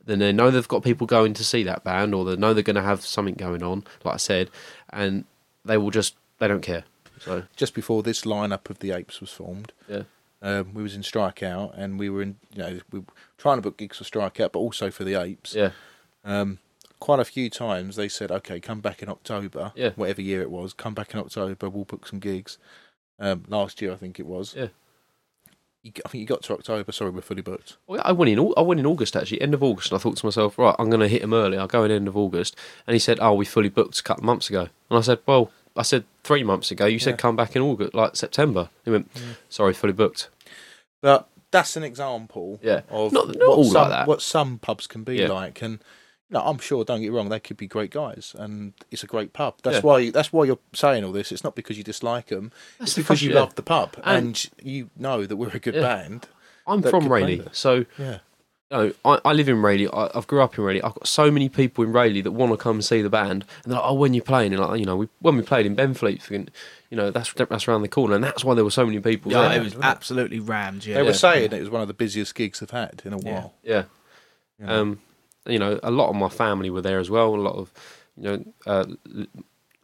then they know they've got people going to see that band, or they know they're going to have something going on. Like I said, and they will just they don't care. So Just before this lineup of the Apes was formed, yeah, um, we was in Strikeout and we were in, you know, we were trying to book gigs for Strikeout, but also for the Apes. yeah, Um, quite a few times they said, "Okay, come back in October, Yeah. whatever year it was. Come back in October. We'll book some gigs." Um, last year, I think it was. Yeah. You, I think you got to October. Sorry, we're fully booked. Well, I went in. I went in August actually, end of August, and I thought to myself, right, I'm going to hit him early. I'll go in end of August, and he said, "Oh, we fully booked a couple of months ago." And I said, "Well, I said three months ago. You said Yeah. come back in August, like September." He went, "Sorry, fully booked." But that's an example Yeah. of Not- not what, all some, like that. what some pubs can be Yeah. like. And you know, I'm sure, don't get me wrong, they could be great guys, and it's a great pub. That's Yeah. why that's why you're saying all this. It's not because you dislike them. That's It's the because you frustrat- love the pub And- and, you know that we're a good Yeah. band. I'm from Rayleigh, so Yeah. you know, I, I live in Rayleigh. I, I've grew up in Rayleigh. I've got so many people in Rayleigh that want to come and see the band, and they're like, "Oh, when you're playing?" And like, you know, we, when we played in Benfleet, you know, that's that's around the corner, and that's why there were so many people. Yeah, there. it was absolutely rammed. Yeah, They were Yeah. saying it was one of the busiest gigs they've had in a Yeah. while. yeah. you know. Um, you know, a lot of my family were there as well. A lot of, you know, uh,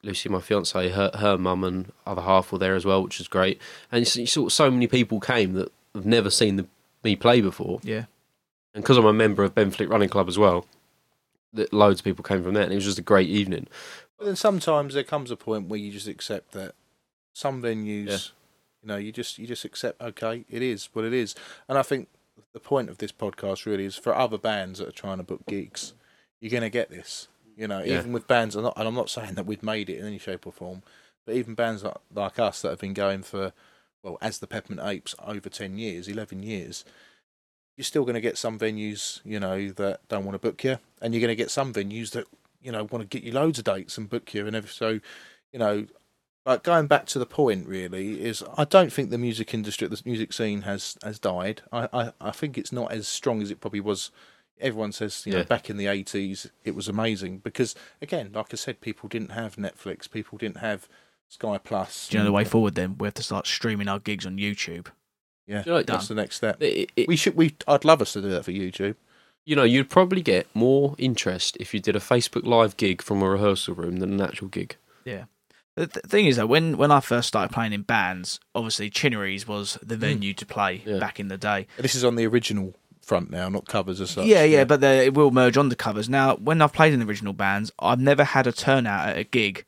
Lucy, my fiance, her her mum and other half were there as well, which is great. And you, you saw so many people came that have never seen the, me play before, Yeah. and because I'm a member of Benfleet Running Club as well, that loads of people came from there, and it was just a great evening. But then sometimes there comes a point where you just accept that some venues, Yeah. you know, you just you just accept. Okay, it is what it is. And I think the point of this podcast really is for other bands that are trying to book gigs, you're going to get this. You know, Yeah. even with bands, I'm not, and I'm not saying that we've made it in any shape or form, but even bands like, like us that have been going for, well, as the Peppermint Apes, over 10 years, 11 years, you're still going to get some venues, you know, that don't want to book you, and you're going to get some venues that, you know, want to get you loads of dates and book you, and every, so, you know, but going back to the point, really, is I don't think the music industry, the music scene has has died. I, I, I think it's not as strong as it probably was. Everyone says, you know, back in the eighties, it was amazing because, again, like I said, people didn't have Netflix, people didn't have Sky Plus. Do you know the way forward then? We have to start streaming our gigs on YouTube. Yeah, you know, that's the next step. It- it- We should. We. I'd love us to do that for YouTube. you know, you'd probably get more interest if you did a Facebook Live gig from a rehearsal room than an actual gig. The th- thing is, though, when, when I first started playing in bands, obviously Chinnery's was the venue to play Yeah. back in the day. This is on the original front now, not covers as such. yeah, yeah, but the, it will merge on the covers. Now, when I've played in original bands, I've never had a turnout at a gig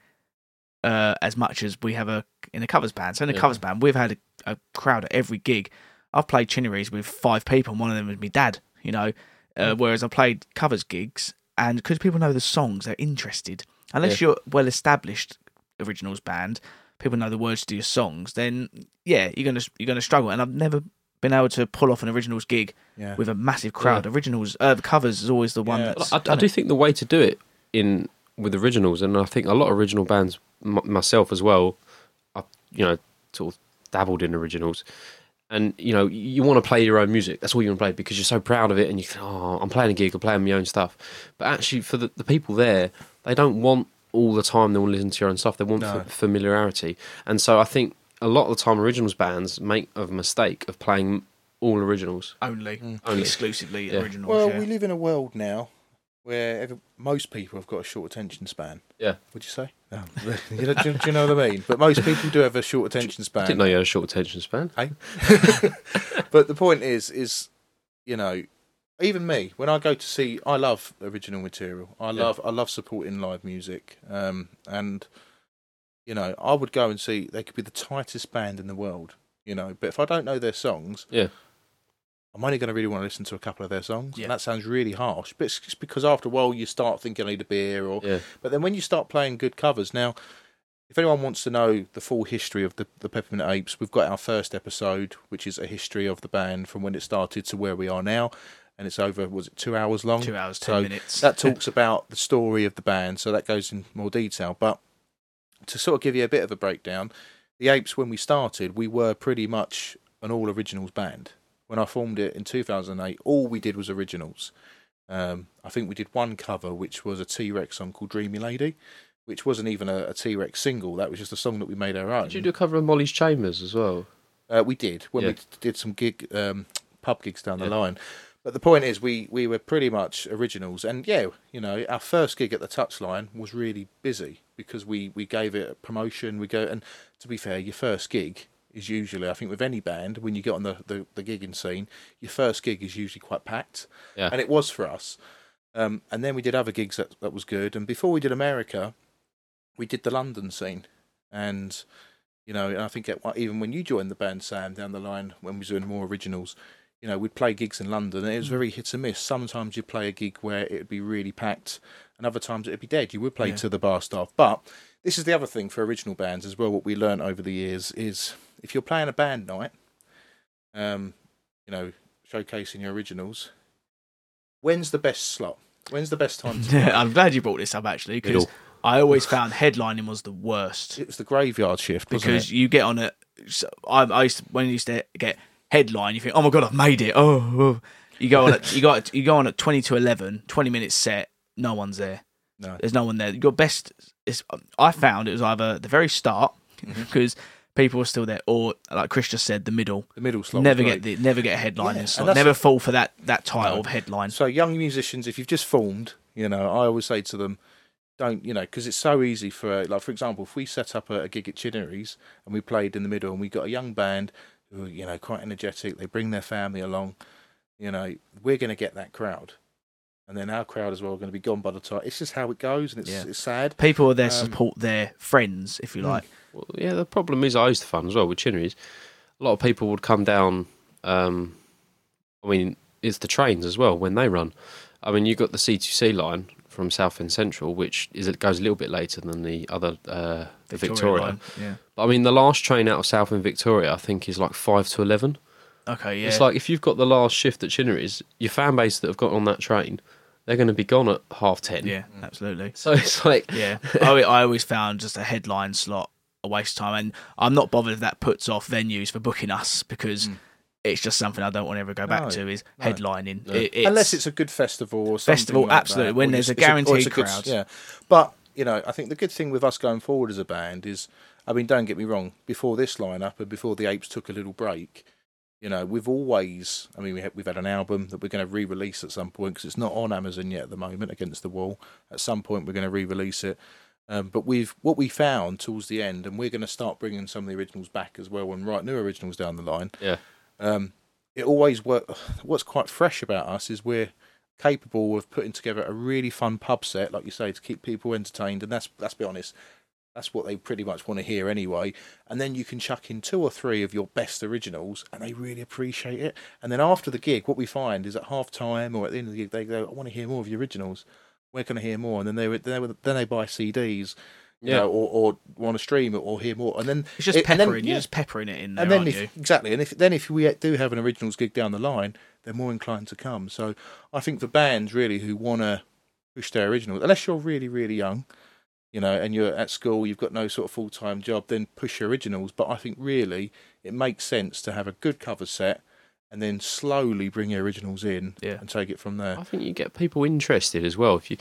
uh, as much as we have a in a covers band. So in a Yeah. covers band, we've had a, a crowd at every gig. I've played Chinnery's with five people, and one of them was my dad. You know, uh, whereas I played covers gigs, and because people know the songs, they're interested. Unless you're well established originals band, people know the words to your songs. Then yeah, you're gonna you're gonna struggle. And I've never been able to pull off an originals gig yeah. with a massive crowd. Originals, uh, the covers is always the one Yeah. that's. I, I do it. think the way to do it in with originals, and I think a lot of original bands, m- myself as well, I you know sort of dabbled in originals, and you know you want to play your own music. That's all you want to play because you're so proud of it, and you think, oh, I'm playing a gig, I'm playing my own stuff. But actually, for the, the people there, they don't want all the time. They want to listen to your own stuff. They want No. f- familiarity, and so I think a lot of the time originals bands make a mistake of playing all originals. Mm. only, Only. exclusively Yeah. originals. Well, yeah. we live in a world now where every, most people have got a short attention span. Yeah. Would you say? No. *laughs* you know, do, do you know what I mean? But most people do have a short attention I span. didn't know you had a short attention span. Hey. *laughs* but the point is, is you know, even me when I go to see, I love original material. I Yeah. love, I love supporting live music. Um, and you know, I would go and see. They could be the tightest band in the world. You know, but if I don't know their songs, Yeah. I'm only going to really want to listen to a couple of their songs. Yeah. And that sounds really harsh, but it's just because after a while you start thinking I need a beer, or Yeah. but then when you start playing good covers, now, if anyone wants to know the full history of the, the Peppermint Apes, we've got our first episode, which is a history of the band from when it started to where we are now. And it's over, was it two hours long? two hours, ten So minutes. That talks *laughs* about the story of the band, so that goes in more detail. But to sort of give you a bit of a breakdown, the Apes, when we started, we were pretty much an all originals band. When I formed it in 2008, all we did was originals. Um, I think we did one cover, which was a T Rex song called Dreamy Lady, which wasn't even a, a T Rex single. That was just a song that we made our own. Did you do a cover of Molly's Chambers as well? Uh, we did when Yeah. we did some gig um, pub gigs down the Yeah. line. But the point is, we we were pretty much originals, and yeah, you know, our first gig at the Touchline was really busy because we we gave it a promotion. We go, and to be fair, your first gig is usually, I think, with any band, when you get on the the, the gigging scene, your first gig is usually quite packed, Yeah. and it was for us. Um, and then we did other gigs that that was good, and before we did America, we did the London scene, and you know, and I think at, even when you joined the band, Sam, down the line when we were doing more originals, you know, we'd play gigs in London, and it was very hit and miss. Sometimes you'd play a gig where it'd be really packed, and other times it'd be dead. You would play Yeah. to the bar staff, but this is the other thing for original bands as well. What we learnt over the years is if you're playing a band night, um, you know, showcasing your originals, when's the best slot? When's the best time to *laughs* play? I'm glad you brought this up actually because I always found headlining was the worst It was the graveyard shift, because it? you get on a. so I, I used to, when you used to get headline, you think, oh my god, I've made it. Oh, oh. you go on at you got you go on at twenty to 11, 20 minutes set. No one's there. No. There's no one there. Your best is I found it was either the very start Mm-hmm. because people were still there, or like Chris just said, the middle. The middle slot. never get the, never get a headlining Yeah, and slot. Never fall for that that title No. of headline. So young musicians, if you've just formed, you know, I always say to them, don't, you know, because it's so easy for, like, for example, if we set up a, a gig at Chinnery's and we played in the middle and we got a young band who are, you know, quite energetic. They bring their family along. You know, we're going to get that crowd. And then our crowd as well are going to be gone by the time. It's just how it goes, and it's, Yeah. it's sad. People are there to Um, support their friends, if you mm. like. Well, yeah, the problem is I used to fun as well with Chinnery's. A lot of people would come down. Um, I mean, it's the trains as well when they run. I mean, you've got the C2C line from Southend Central, which is it goes a little bit later than the other uh, the Victoria. line, Yeah. But I mean, the last train out of Southend Victoria, I think, is like five to eleven. Okay. Yeah. It's like if you've got the last shift at Chinnery's, your fan base that have got on that train, they're going to be gone at half ten. yeah. Absolutely. So it's like, *laughs* Yeah, I, I always found just a headline slot a waste of time, and I'm not bothered if that puts off venues for booking us because hmm. it's just something I don't want to ever go back No, to is no. headlining. No. It- it's, Unless it's a good festival or something Festival, like that, absolutely, or when just- there's a it's or it's guaranteed good- crowd. Yeah, but you know, I think the good thing with us going forward as a band is, I mean, don't get me wrong. Before this lineup and before the Apes took a little break, you know, we've always, I mean, we have, we've had an album that we're going to re-release at some point because it's not on Amazon yet at the moment. Against the Wall, at some point we're going to re-release it. Um, but we've what we found towards the end, and we're going to start bringing some of the originals back as well, and write new originals down the line yeah, um, it always work. What's quite fresh about us is we're capable of putting together a really fun pub set, like you say, to keep people entertained. And that's let's be honest, that's what they pretty much want to hear anyway. And then you can chuck in two or three of your best originals, and they really appreciate it. And then after the gig, what we find is at half time or at the end of the gig, they go, "I want to hear more of your originals. Where can I hear more?" And then they they, then they buy CDs. You Yeah. know, or, or want to stream it or hear more, and then it's just it- and then- peppering. yeah. You're just peppering it in there, And then aren't if, you? exactly, and if then if we do have an originals gig down the line, they're more inclined to come. So I think for bands really who want to push their originals, unless you're really really young, you know, and you're at school, you've got no sort of full time job, then push your originals. But I think really it makes sense to have a good cover set and then slowly bring your originals in Yeah. and take it from there. I think you get people interested as well. If you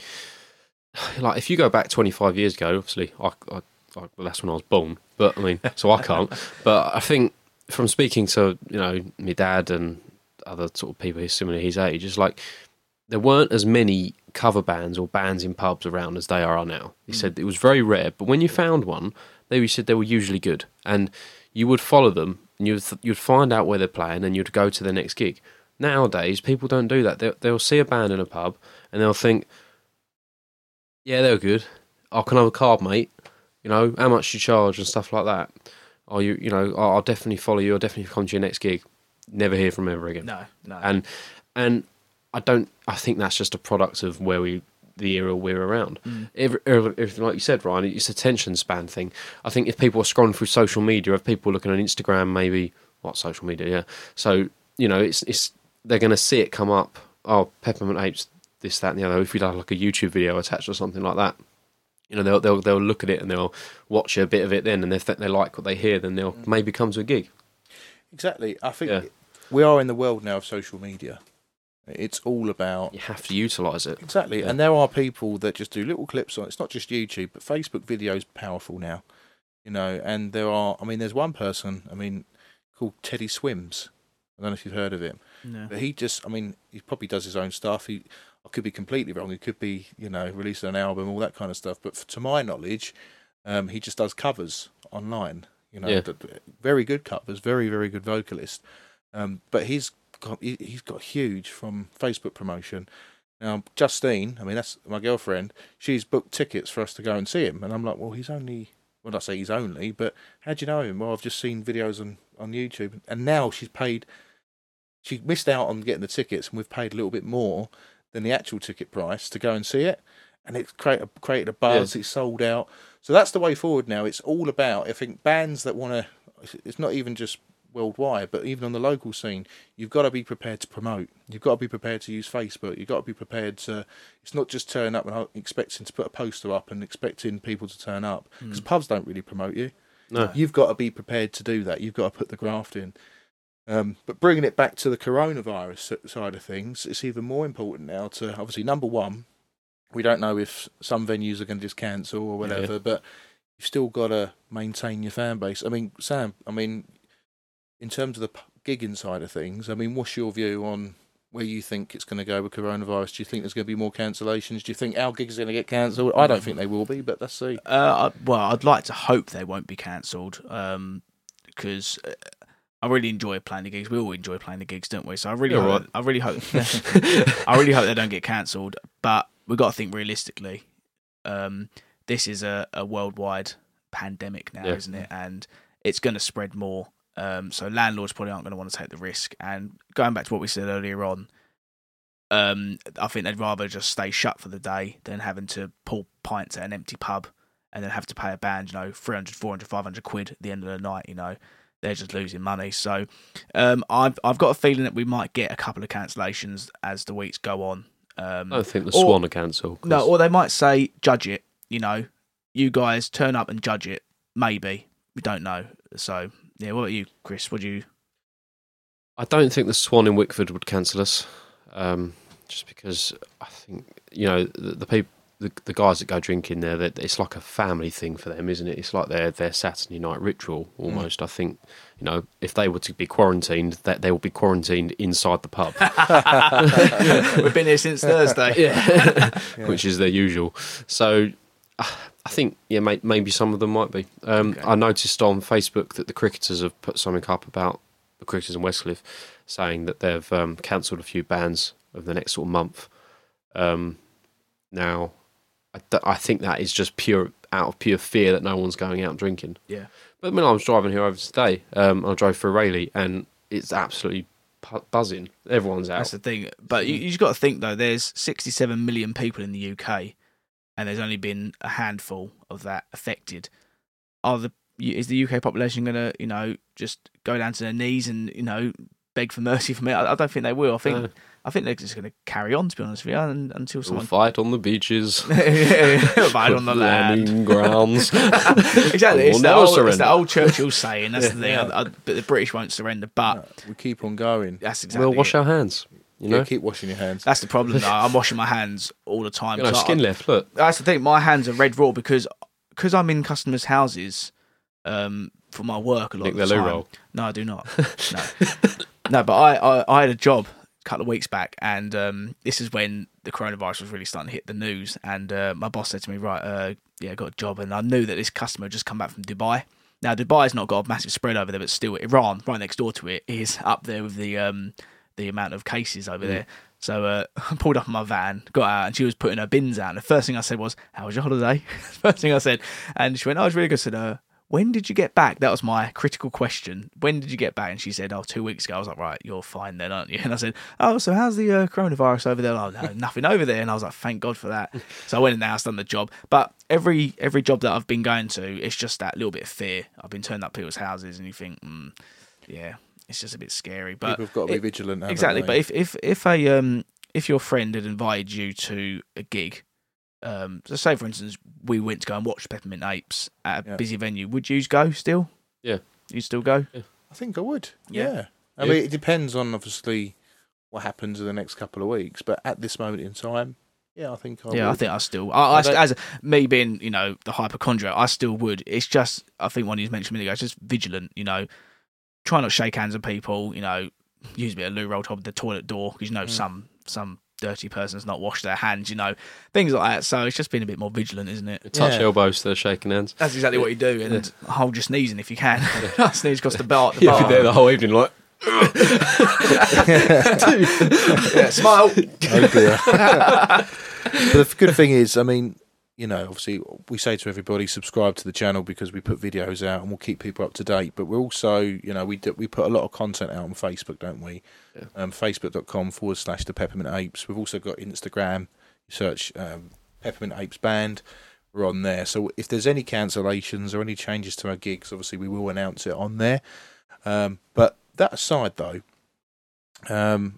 *sighs* like, if you go back 25 years ago, obviously, I, I, I well, that's when I was born. But I mean, so I can't. *laughs* But I think from speaking to you know my dad and other sort of people who are similar to his age, it's like there weren't as many cover bands or bands in pubs around as they are now. He said it was very rare, but when you found one, they said they were usually good, and you would follow them, and you'd you'd find out where they're playing, and you'd go to the next gig. Nowadays, people don't do that. They'll, they'll see a band in a pub, and they'll think, "Yeah, they're good. I can have a card, mate. You know how much you charge and stuff like that. Or you, you know, I'll I'll definitely follow you. I'll definitely come to your next gig. Never hear from them ever again." No, no. and and I don't. I think that's just a product of where we the era we're around. Mm. Every, every, everything like you said, Ryan, it's a attention span thing. I think if people are scrolling through social media, if people are looking on Instagram, maybe what social media, yeah. So you know, it's it's they're going to see it come up. Oh, peppermint apes, this, that, and the other. If we have like a YouTube video attached or something like that, you know, they'll they'll they'll look at it and they'll watch a bit of it then, and if they they like what they hear, then they'll mm. maybe come to a gig. Exactly, I think Yeah. we are in the world now of social media. It's all about You have to utilize it. Exactly, Yeah. and there are people that just do little clips on. It's not just YouTube, but Facebook videos powerful now, you know. And there are, I mean, there's one person, I mean, called Teddy Swims. I don't know if you've heard of him, no. but he just, I mean, he probably does his own stuff. He, I could be completely wrong. He could be, you know, releasing an album, all that kind of stuff. But to my knowledge, um, he just does covers online. You know, Yeah. very good covers, very very good vocalist. Um, but he's got he, he's got huge from Facebook promotion. Now Justine, I mean that's my girlfriend. She's booked tickets for us to go and see him, and I'm like, well, he's only. Well, not say he's only, but how do you know him? Well, I've just seen videos on on YouTube, and now she's paid. She missed out on getting the tickets, and we've paid a little bit more than the actual ticket price to go and see it, and it's created created a buzz. It's sold out, so that's the way forward now. It's all about I think bands that want to. It's not even just worldwide, but even on the local scene, you've got to be prepared to promote. You've got to be prepared to use Facebook. You've got to be prepared to. It's not just turn up and expecting to put a poster up and expecting people to turn up because pubs don't really promote you. No. You've got to be prepared to do that. You've got to put the graft in. Um, but bringing it back to the coronavirus side of things, it's even more important now to obviously number one, we don't know if some venues are going to just cancel or Yeah. whatever, but you've still got to maintain your fan base. I mean, Sam, I mean, in terms of the p- gigging side of things, I mean, what's your view on where you think it's going to go with coronavirus? Do you think there's going to be more cancellations? Do you think our gigs are going to get cancelled? I don't think they will be, but let's see. Uh, I- well, I'd like to hope they won't be cancelled because, uh, I I really enjoy playing the gigs. We all enjoy playing the gigs, don't we? So I really, Yeah, hope, right. I really hope, *laughs* *laughs* I really hope they don't get cancelled. But we've got to think realistically. Um, this is a, a worldwide pandemic now, Yeah. isn't it? And it's going to spread more. Um, so landlords probably aren't going to want to take the risk. And going back to what we said earlier on, um, I think they'd rather just stay shut for the day than having to pull pints at an empty pub and then have to pay a band, you know, 300, 400, 500 quid at the end of the night, you know. They're just losing money. So um, I've, I've got a feeling that we might get a couple of cancellations as the weeks go on. Um, I think the Or- Swan are cancelled. no, or they might say, judge it, you know. You guys turn up and judge it. Maybe. We don't know. So, yeah, what about you, Chris? Would you. I don't think the Swan in Wickford would cancel us, um, just because I think you know the, the people, the, the guys that go drinking there, that it's like a family thing for them, isn't it? It's like their their Saturday night ritual almost. I think you know if they were to be quarantined, that they will be quarantined inside the pub, *laughs* *laughs* We've been here since Thursday. yeah, *laughs* which is their usual. So. I think, yeah, may, maybe some of them might be. Um, Okay. I noticed on Facebook that the cricketers have put something up about the cricketers in Westcliff, saying that they've um, cancelled a few bands over the next sort of month. Um, now, I, th- I think that is just pure out of pure fear that no one's going out drinking. Yeah. But I mean, I was driving here over today. Um, I drove through Rayleigh, and it's absolutely pu- buzzing. Everyone's out. That's the thing. But you, you've got to think, though, there's 67 million people in the UK, and there's only been a handful of that affected. Are the is the UK population going to, you know, just go down to their knees and, you know, beg for mercy from it? I, I don't think they will. I think No. I think they're just going to carry on, to be honest with you, and, until We'll someone fight on the beaches. *laughs* Fight on the land. Burning grounds. *laughs* exactly. We'll It's, the old, it's surrender. the old Churchill saying. That's the *laughs* thing. Yeah. I, I, but the British won't surrender. But we keep on going. that's exactly. we'll wash it. our hands. You Yeah, know, keep washing your hands. That's the problem. *laughs* Though. I'm washing my hands all the time. you know, 'cause I- skin left. Look, that's the thing. My hands are red raw because because I'm in customers' houses um, for my work a lot Nick of the their loo time. roll. No, I do not. *laughs* No, no. But I, I I had a job a couple of weeks back, and um, this is when the coronavirus was really starting to hit the news. And uh, my boss said to me, "Right, uh, yeah, I got a job," and I knew that this customer had just come back from Dubai. Now Dubai's not got a massive spread over there, but still, Iran, right next door to it, is up there with the um, the amount of cases over there. So uh, *laughs* I pulled up in my van, got out, and she was putting her bins out. And the first thing I said was, "How was your holiday?" *laughs* first thing I said, and she went, "Oh, it was really good." I said, uh, "When did you get back?" That was my critical question. When did you get back? And she said, "Oh, two weeks ago." I was like, "Right, you're fine then, aren't you?" *laughs* And I said, "Oh, so how's the uh, coronavirus over there?" Oh, no, nothing over there. And I was like, "Thank God for that." So I went in the house, done the job. But every every job that I've been going to, it's just that little bit of fear. I've been turning up people's houses, and you think, mm, "Yeah." It's just a bit scary, but People have got to be it- vigilant. exactly. they? But if if if a um if your friend had invited you to a gig, um, so say for instance we went to go and watch Peppermint Apes at a Yeah. busy venue, would you go still? Yeah. you still go? I think I would. Yeah. Yeah. I Yeah. mean, it depends on obviously what happens in the next couple of weeks, but at this moment in time, yeah, I think I yeah, I think I still. I, I, I as me being you know the hypochondriac, I still would. It's just I think one of you mentioned a minute ago. It's just vigilant. You know, try not to shake hands with people. You know, use a bit of loo roll top of the toilet door because you know Mm. some some dirty person's not washed their hands. You know, things like that. So it's just being a bit more vigilant, isn't it? touch Yeah. elbows, they're shaking hands. That's exactly what you do, and hold your sneezing if you can. *laughs* Sneeze across the bar. The Yeah, bar. be there the whole evening, like. *laughs* *laughs* yeah, smile. Oh dear. but the good thing is, I mean, you know, obviously we say to everybody subscribe to the channel because we put videos out and we'll keep people up to date. But we're also, you know, we do, we put a lot of content out on Facebook, don't we? Yeah. Um, Facebook.com forward slash the Peppermint Apes. We've also got Instagram. You search um, Peppermint Apes Band. We're on there. So if there's any cancellations or any changes to our gigs, obviously we will announce it on there. Um, but that aside, though, um,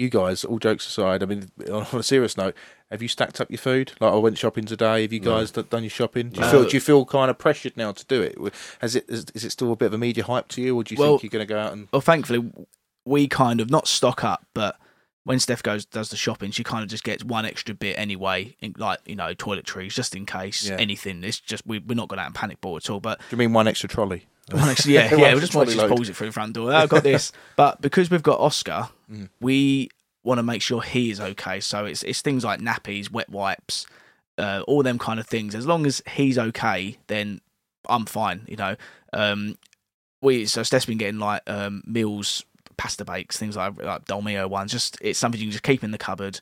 you guys, all jokes aside, I mean, on a serious note, have you stacked up your food? Like I went shopping today. Have you guys d- done your shopping? Do you No. feel do you feel kind of pressured now to do it? Has it is, is it still a bit of a media hype to you, or do you Well- think you're going to go out and Well, thankfully, we kind of not stock up, but when Steph goes does the shopping, she kind of just gets one extra bit anyway, in, like you know toiletries, just in case Yeah. anything. It's just we we're not going out and panic bought at all, but do you mean one extra trolley? Extra, yeah, *laughs* yeah, we just want to just pulls it through the front door. Oh, I've got this, *laughs* but because we've got Oscar, Mm. we want to make sure he is okay. So it's it's things like nappies, wet wipes, uh, all them kind of things. As long as he's okay, then I'm fine. You know, um, we so Steph's been getting like um, meals, pasta bakes, things like like Dolmio ones. Just it's something you can just keep in the cupboard,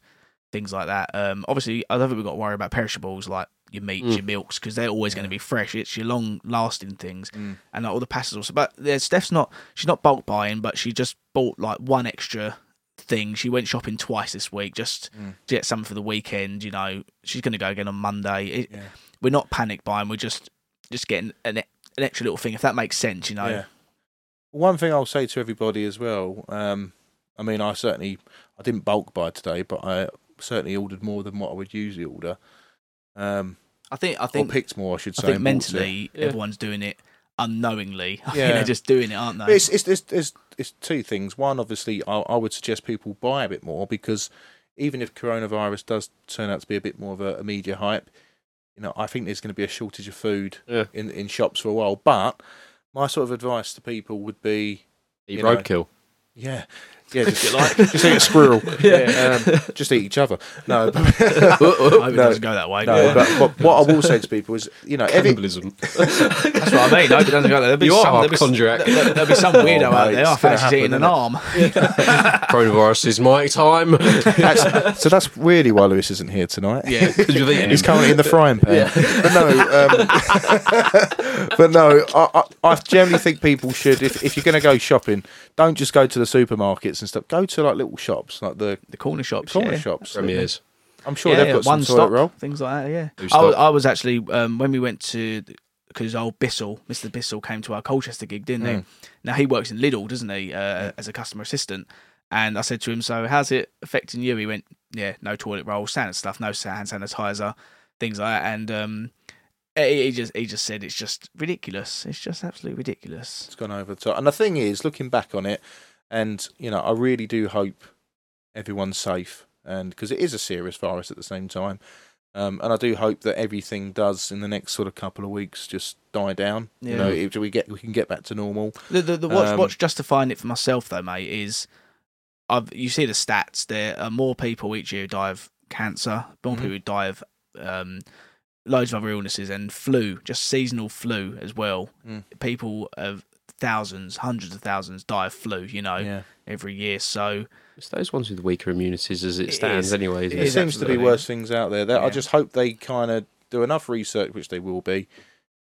things like that. Um, obviously, I don't think we've got to worry about perishables like your meats, Mm. your milks, because they're always going to be fresh. It's your long lasting things, Mm. and like, all the pastas also. But yeah, Steph's not she's not bulk buying, but she just bought like one extra thing. She went shopping twice this week just Mm. to get something for the weekend. You know, she's going to go again on Monday. It, Yeah. We're not panic buying. We're just just getting an, an extra little thing, if that makes sense. You know. Yeah. One thing I'll say to everybody as well. Um, I mean, I certainly I didn't bulk buy today, but I certainly ordered more than what I would usually order. Um, I think I or think picked more, I should I say. think and bought it. mentally Yeah. everyone's doing it unknowingly. *laughs* I think Yeah. they're just doing it, aren't they? it's, it's, it's, it's, it's two things. One, obviously, I, I would suggest people buy a bit more because even if coronavirus does turn out to be a bit more of a, a media hype, you know, I think there's going to be a shortage of food Yeah. in, in shops for a while. But my sort of advice to people would be, Eat roadkill. yeah, yeah, just, *laughs* like, just eat a squirrel, *laughs* Yeah. um, just eat each other. No, *laughs* but, I hope it No. doesn't go that way. no, but, but what I will say to people is, you know, every, Cannibalism. That's what I mean. I hope it doesn't go there. There'll be You are some, there'll, be, there'll, there'll be some weirdo Oh, out there. I it's gonna fancy eating an happen, arm. Coronavirus is my time. that's, so that's really why Lewis isn't here tonight. Yeah. Because you've eaten He's currently in the frying pan. Yeah. But no, um, but no, I, I, I generally think people should, if, if you're going to go shopping, don't just go to the supermarkets and stuff. Go to like little shops, like the The corner shops. corner yeah. shops. Premiers. I'm sure yeah, they've got one some toilet stop, roll. things like that. Yeah, I was. I was actually um, when we went to because old Bissell, Mister Bissell, came to our Colchester gig, didn't Mm. he? Now he works in Lidl, doesn't he, uh, as a customer assistant? And I said to him, "So how's it affecting you?" He went, "Yeah, no toilet roll, standard stuff, no hand sanitizer, things like that." And um, he, he just he just said it's just ridiculous. It's just absolutely ridiculous. It's gone over the top. And the thing is, looking back on it, and you know, I really do hope everyone's safe, and because it is a serious virus at the same time. Um, and I do hope that everything does in the next sort of couple of weeks just die down. You know, if we get we can get back to normal. The the, the what's, Um, what's justifying it for myself though, mate, is I've you see the stats. There are more people each year who die of cancer, more Mhm. people who die of um, loads of other illnesses and flu, just seasonal flu as well. Mm. People of thousands, hundreds of thousands die of flu, you know, Yeah. every year. So It's those ones with weaker immunities as it It stands, is. anyway. isn't It it? seems to be worse things out there. That I just hope they kind of do enough research, which they will be,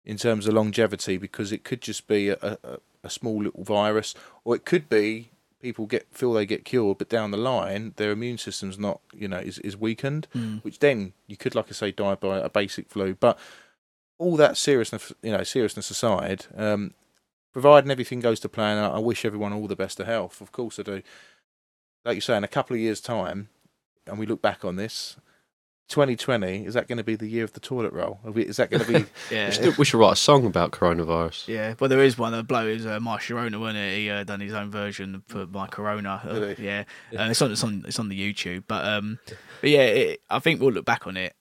in terms of longevity, because it could just be a, a, a small little virus, or it could be people get feel they get cured, but down the line their immune system's not, you know, is, is weakened, mm, which then you could, like I say, die by a basic flu. But all that seriousness, you know, seriousness aside, um, providing everything goes to plan, I I wish everyone all the best of health. Of course, I do. Like you say, in a couple of years' time, and we look back on this, 2020 is that going to be the year of the toilet roll? Is that going to be? *laughs* yeah. We should, we should write a song about coronavirus. Yeah, well, there is one. The bloke is uh, My Sharona, wasn't it? He uh, done his own version for my Corona. Uh, yeah, Uh, it's on it's on it's on the YouTube. But um, but yeah, it, I think we'll look back on it.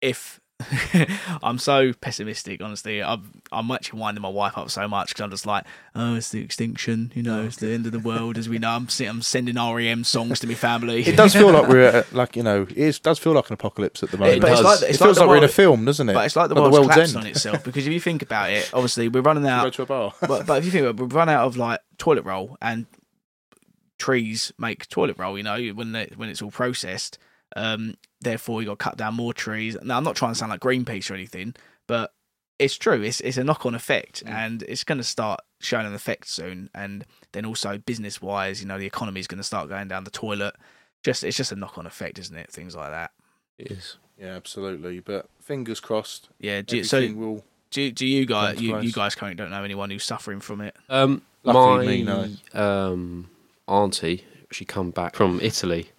If *laughs* I'm so pessimistic, honestly, I'm I'm actually winding my wife up so much because I'm just like, oh, it's the extinction, you know, it's the end of the world as we know. I'm I'm sending REM songs to my family. It does feel like we're *laughs* at, like you know, it is, does feel like an apocalypse at the moment. it's does. like it feels like, like, the we're in a film, doesn't it? But it's like the Like world's, the world's collapsed end. on itself because if you think about it, *laughs* obviously we're running Go out to a bar. but, but if you think about it, we've run out of like toilet roll and trees make toilet roll, you know, when they, when it's all processed. Um, therefore, you got to cut down more trees. Now, I'm not trying to sound like Greenpeace or anything, but it's true. It's it's a knock on effect, Mm. and it's going to start showing an effect soon. And then also business wise, you know, the economy is going to start going down the toilet. Just it's just a knock on effect, isn't it? Things like that. It is. Yeah, absolutely. But fingers crossed. Yeah. Do, you- so will. do do you guys you, you guys currently don't know anyone who's suffering from it? Um, Luckily my me, no. um, auntie, she come back from Italy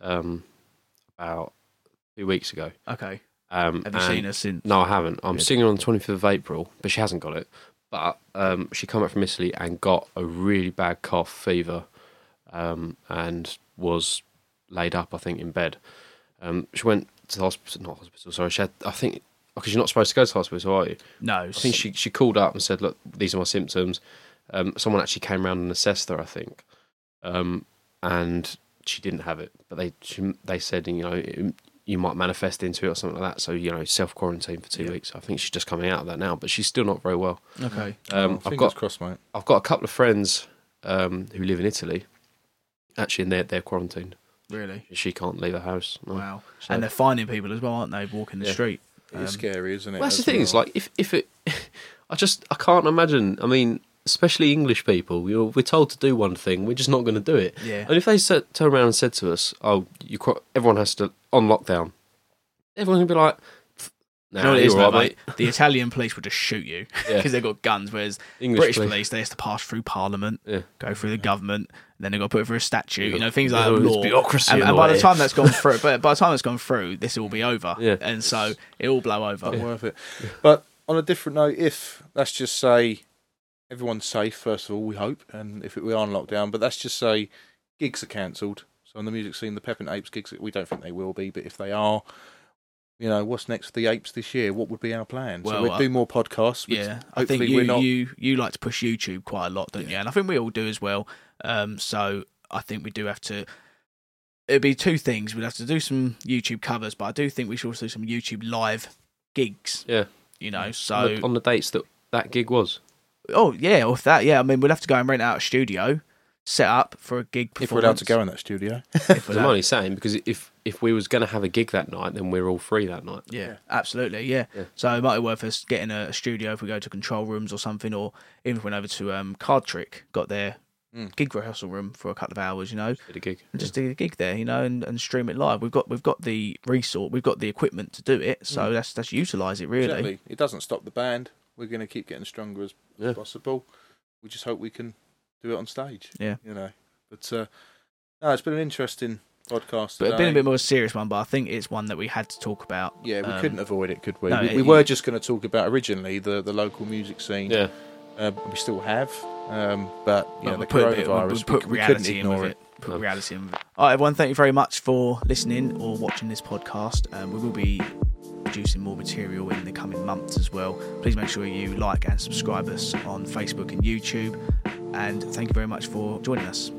um, about two weeks ago. Okay. Um, Have you and- seen her since? No, I haven't. I'm Good. seeing her on the 25th of April, but she hasn't got it. But um, she came up from Italy and got a really bad cough, fever, um, and was laid up, I think, in bed. Um, she went to the hospital, not hospital, sorry. She had, I think, because you're not supposed to go to the hospital, are you? No. I think she, she called up and said, "Look, these are my symptoms." Um, someone actually came around and assessed her, I think, um, and she didn't have it. But they she, they said, you know, you might manifest into it or something like that. So you know, self quarantine for two Yeah. weeks. I think she's just coming out of that now, but she's still not very well. Okay. Um, Oh, I've fingers got crossed, mate. I've got a couple of friends um, who live in Italy. Actually, and they're they're quarantined. Really. She can't leave the house. no. Wow. So- And they're finding people as well, aren't they? Walking the Yeah. street. It's Um, scary, isn't it? Well, that's the as thing. It's like if if it, *laughs* I just I can't imagine. I mean, especially English people, you know, we're told to do one thing, we're just not going to do it. Yeah. And if they said, turn around and said to us, "Oh, you everyone has to on lockdown," everyone would be like, "Nah, You know what it you're is, all though, right, mate? The Italian police would just shoot you *laughs* Yeah. because they've got guns, whereas English British police. police. they have to pass through Parliament, Yeah. go through the government, and then they've got to put it through a statute. You know, things like that. it's Law. bureaucracy And, and and all by the that. time that's gone *laughs* through, but by the time that's gone through, this will be over. Yeah. And so it will blow over. not worth it. But on a different note, if let's just say everyone's safe, first of all, we hope, and if we are on lockdown, but let's just say gigs are cancelled. So on the music scene, the Pep and Apes gigs, we don't think they will be, but if they are, you know, what's next for the Apes this year? What would be our plan? Well, so we'd uh, do more podcasts. Yeah, I think you, we're not. you you like to push YouTube quite a lot, don't you? And I think we all do as well. Um, so I think we do have to. It'd be two things. We'd have to do some YouTube covers, but I do think we should also do some YouTube live gigs. Yeah. You know, on, so the, on the dates that that gig was. oh yeah, with that, yeah. I mean, we'd have to go and rent out a studio, set up for a gig. if we're allowed to go in that studio, *laughs* If I'm only saying because if if we was going to have a gig that night, then we're all free that night. Yeah, Yeah. absolutely. Yeah. Yeah. So it might be worth us getting a, a studio if we go to control rooms or something, or even if we went over to um, Card Trick, got their Mm. gig rehearsal room for a couple of hours, you know, Did a gig. and just do a gig there, you know, and, and stream it live. We've got we've got the resource, we've got the equipment to do it, so Mm. let's let's utilize it really. exactly. It doesn't stop the band. We're going to keep getting stronger as Yeah. possible. We just hope we can do it on stage. Yeah. you know. But uh, no, it's been an interesting podcast. But it's been a bit more serious one, but I think it's one that we had to talk about. Yeah, we Um, couldn't avoid it, could we? no, we, it- we were just going to talk about originally the, the local music scene. Yeah. Uh, we still have, um, but you But know, the put, a we, coronavirus, we put we, we couldn't reality in ignore it. it. Put No. reality in it. All right, everyone, thank you very much for listening or watching this podcast. Um, we will be producing more material in the coming months as well. Please make sure you like and subscribe us on Facebook and YouTube. And thank you very much for joining us.